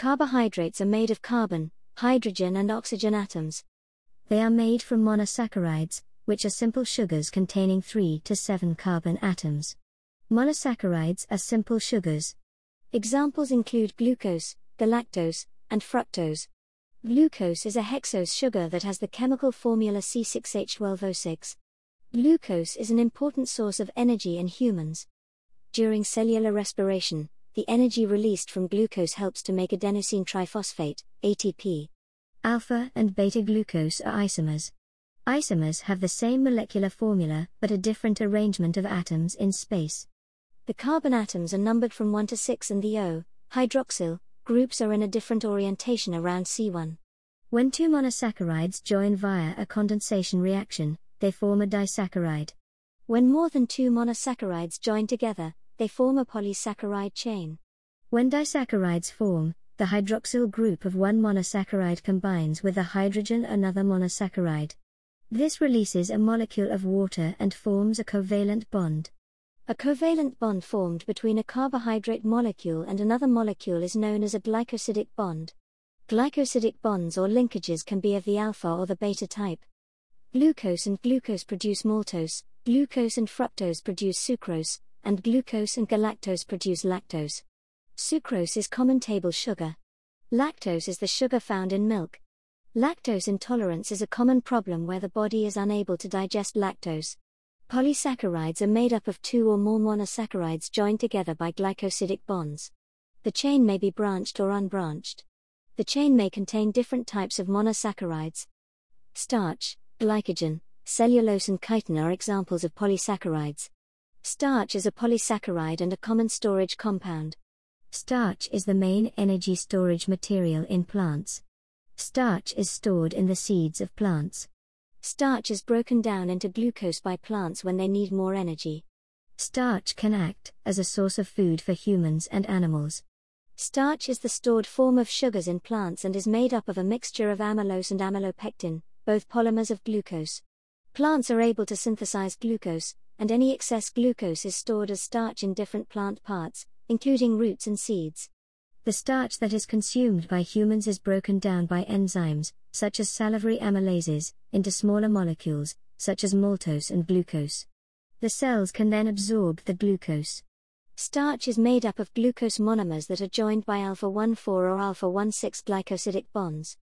Carbohydrates are made of carbon, hydrogen, and oxygen atoms. They are made from monosaccharides, which are simple sugars containing 3 to 7 carbon atoms. Monosaccharides are simple sugars. Examples include glucose, galactose, and fructose. Glucose is a hexose sugar that has the chemical formula C6H12O6. Glucose is an important source of energy in humans. During cellular respiration, the energy released from glucose helps to make adenosine triphosphate, ATP. Alpha and beta glucose are isomers. Isomers have the same molecular formula but a different arrangement of atoms in space. The carbon atoms are numbered from 1 to 6 and the O, hydroxyl, groups are in a different orientation around C1. When two monosaccharides join via a condensation reaction, they form a disaccharide. When more than two monosaccharides join together, they form a polysaccharide chain. When disaccharides form, the hydroxyl group of one monosaccharide combines with a hydrogen another monosaccharide. This releases a molecule of water and forms a covalent bond. A covalent bond formed between a carbohydrate molecule and another molecule is known as a glycosidic bond. Glycosidic bonds or linkages can be of the alpha or the beta type. Glucose and glucose produce maltose, glucose and fructose produce sucrose, and glucose and galactose produce lactose. Sucrose is common table sugar. Lactose is the sugar found in milk. Lactose intolerance is a common problem where the body is unable to digest lactose. Polysaccharides are made up of two or more monosaccharides joined together by glycosidic bonds. The chain may be branched or unbranched. The chain may contain different types of monosaccharides. Starch, glycogen, cellulose, and chitin are examples of polysaccharides. Starch is a polysaccharide and a common storage compound. Starch is the main energy storage material in plants. Starch is stored in the seeds of plants. Starch is broken down into glucose by plants when they need more energy. Starch can act as a source of food for humans and animals. Starch is the stored form of sugars in plants and is made up of a mixture of amylose and amylopectin, both polymers of glucose. Plants are able to synthesize glucose, and any excess glucose is stored as starch in different plant parts, including roots and seeds. The starch that is consumed by humans is broken down by enzymes, such as salivary amylases, into smaller molecules, such as maltose and glucose. The cells can then absorb the glucose. Starch is made up of glucose monomers that are joined by alpha 1 4 or alpha 1 6 glycosidic bonds.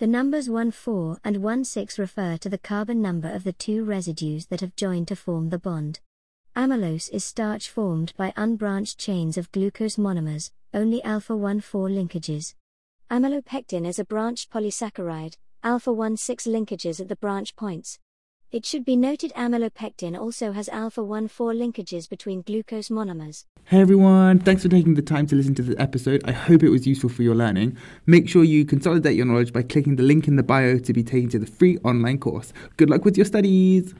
The numbers 1 4 and 1 6 refer to the carbon number of the two residues that have joined to form the bond. Amylose is starch formed by unbranched chains of glucose monomers, only alpha 1 4 linkages. Amylopectin is a branched polysaccharide, alpha 1 6 linkages at the branch points. It should be noted amylopectin also has alpha 1 4 linkages between glucose monomers. Hey everyone, thanks for taking the time to listen to this episode. I hope it was useful for your learning. Make sure you consolidate your knowledge by clicking the link in the bio to be taken to the free online course. Good luck with your studies!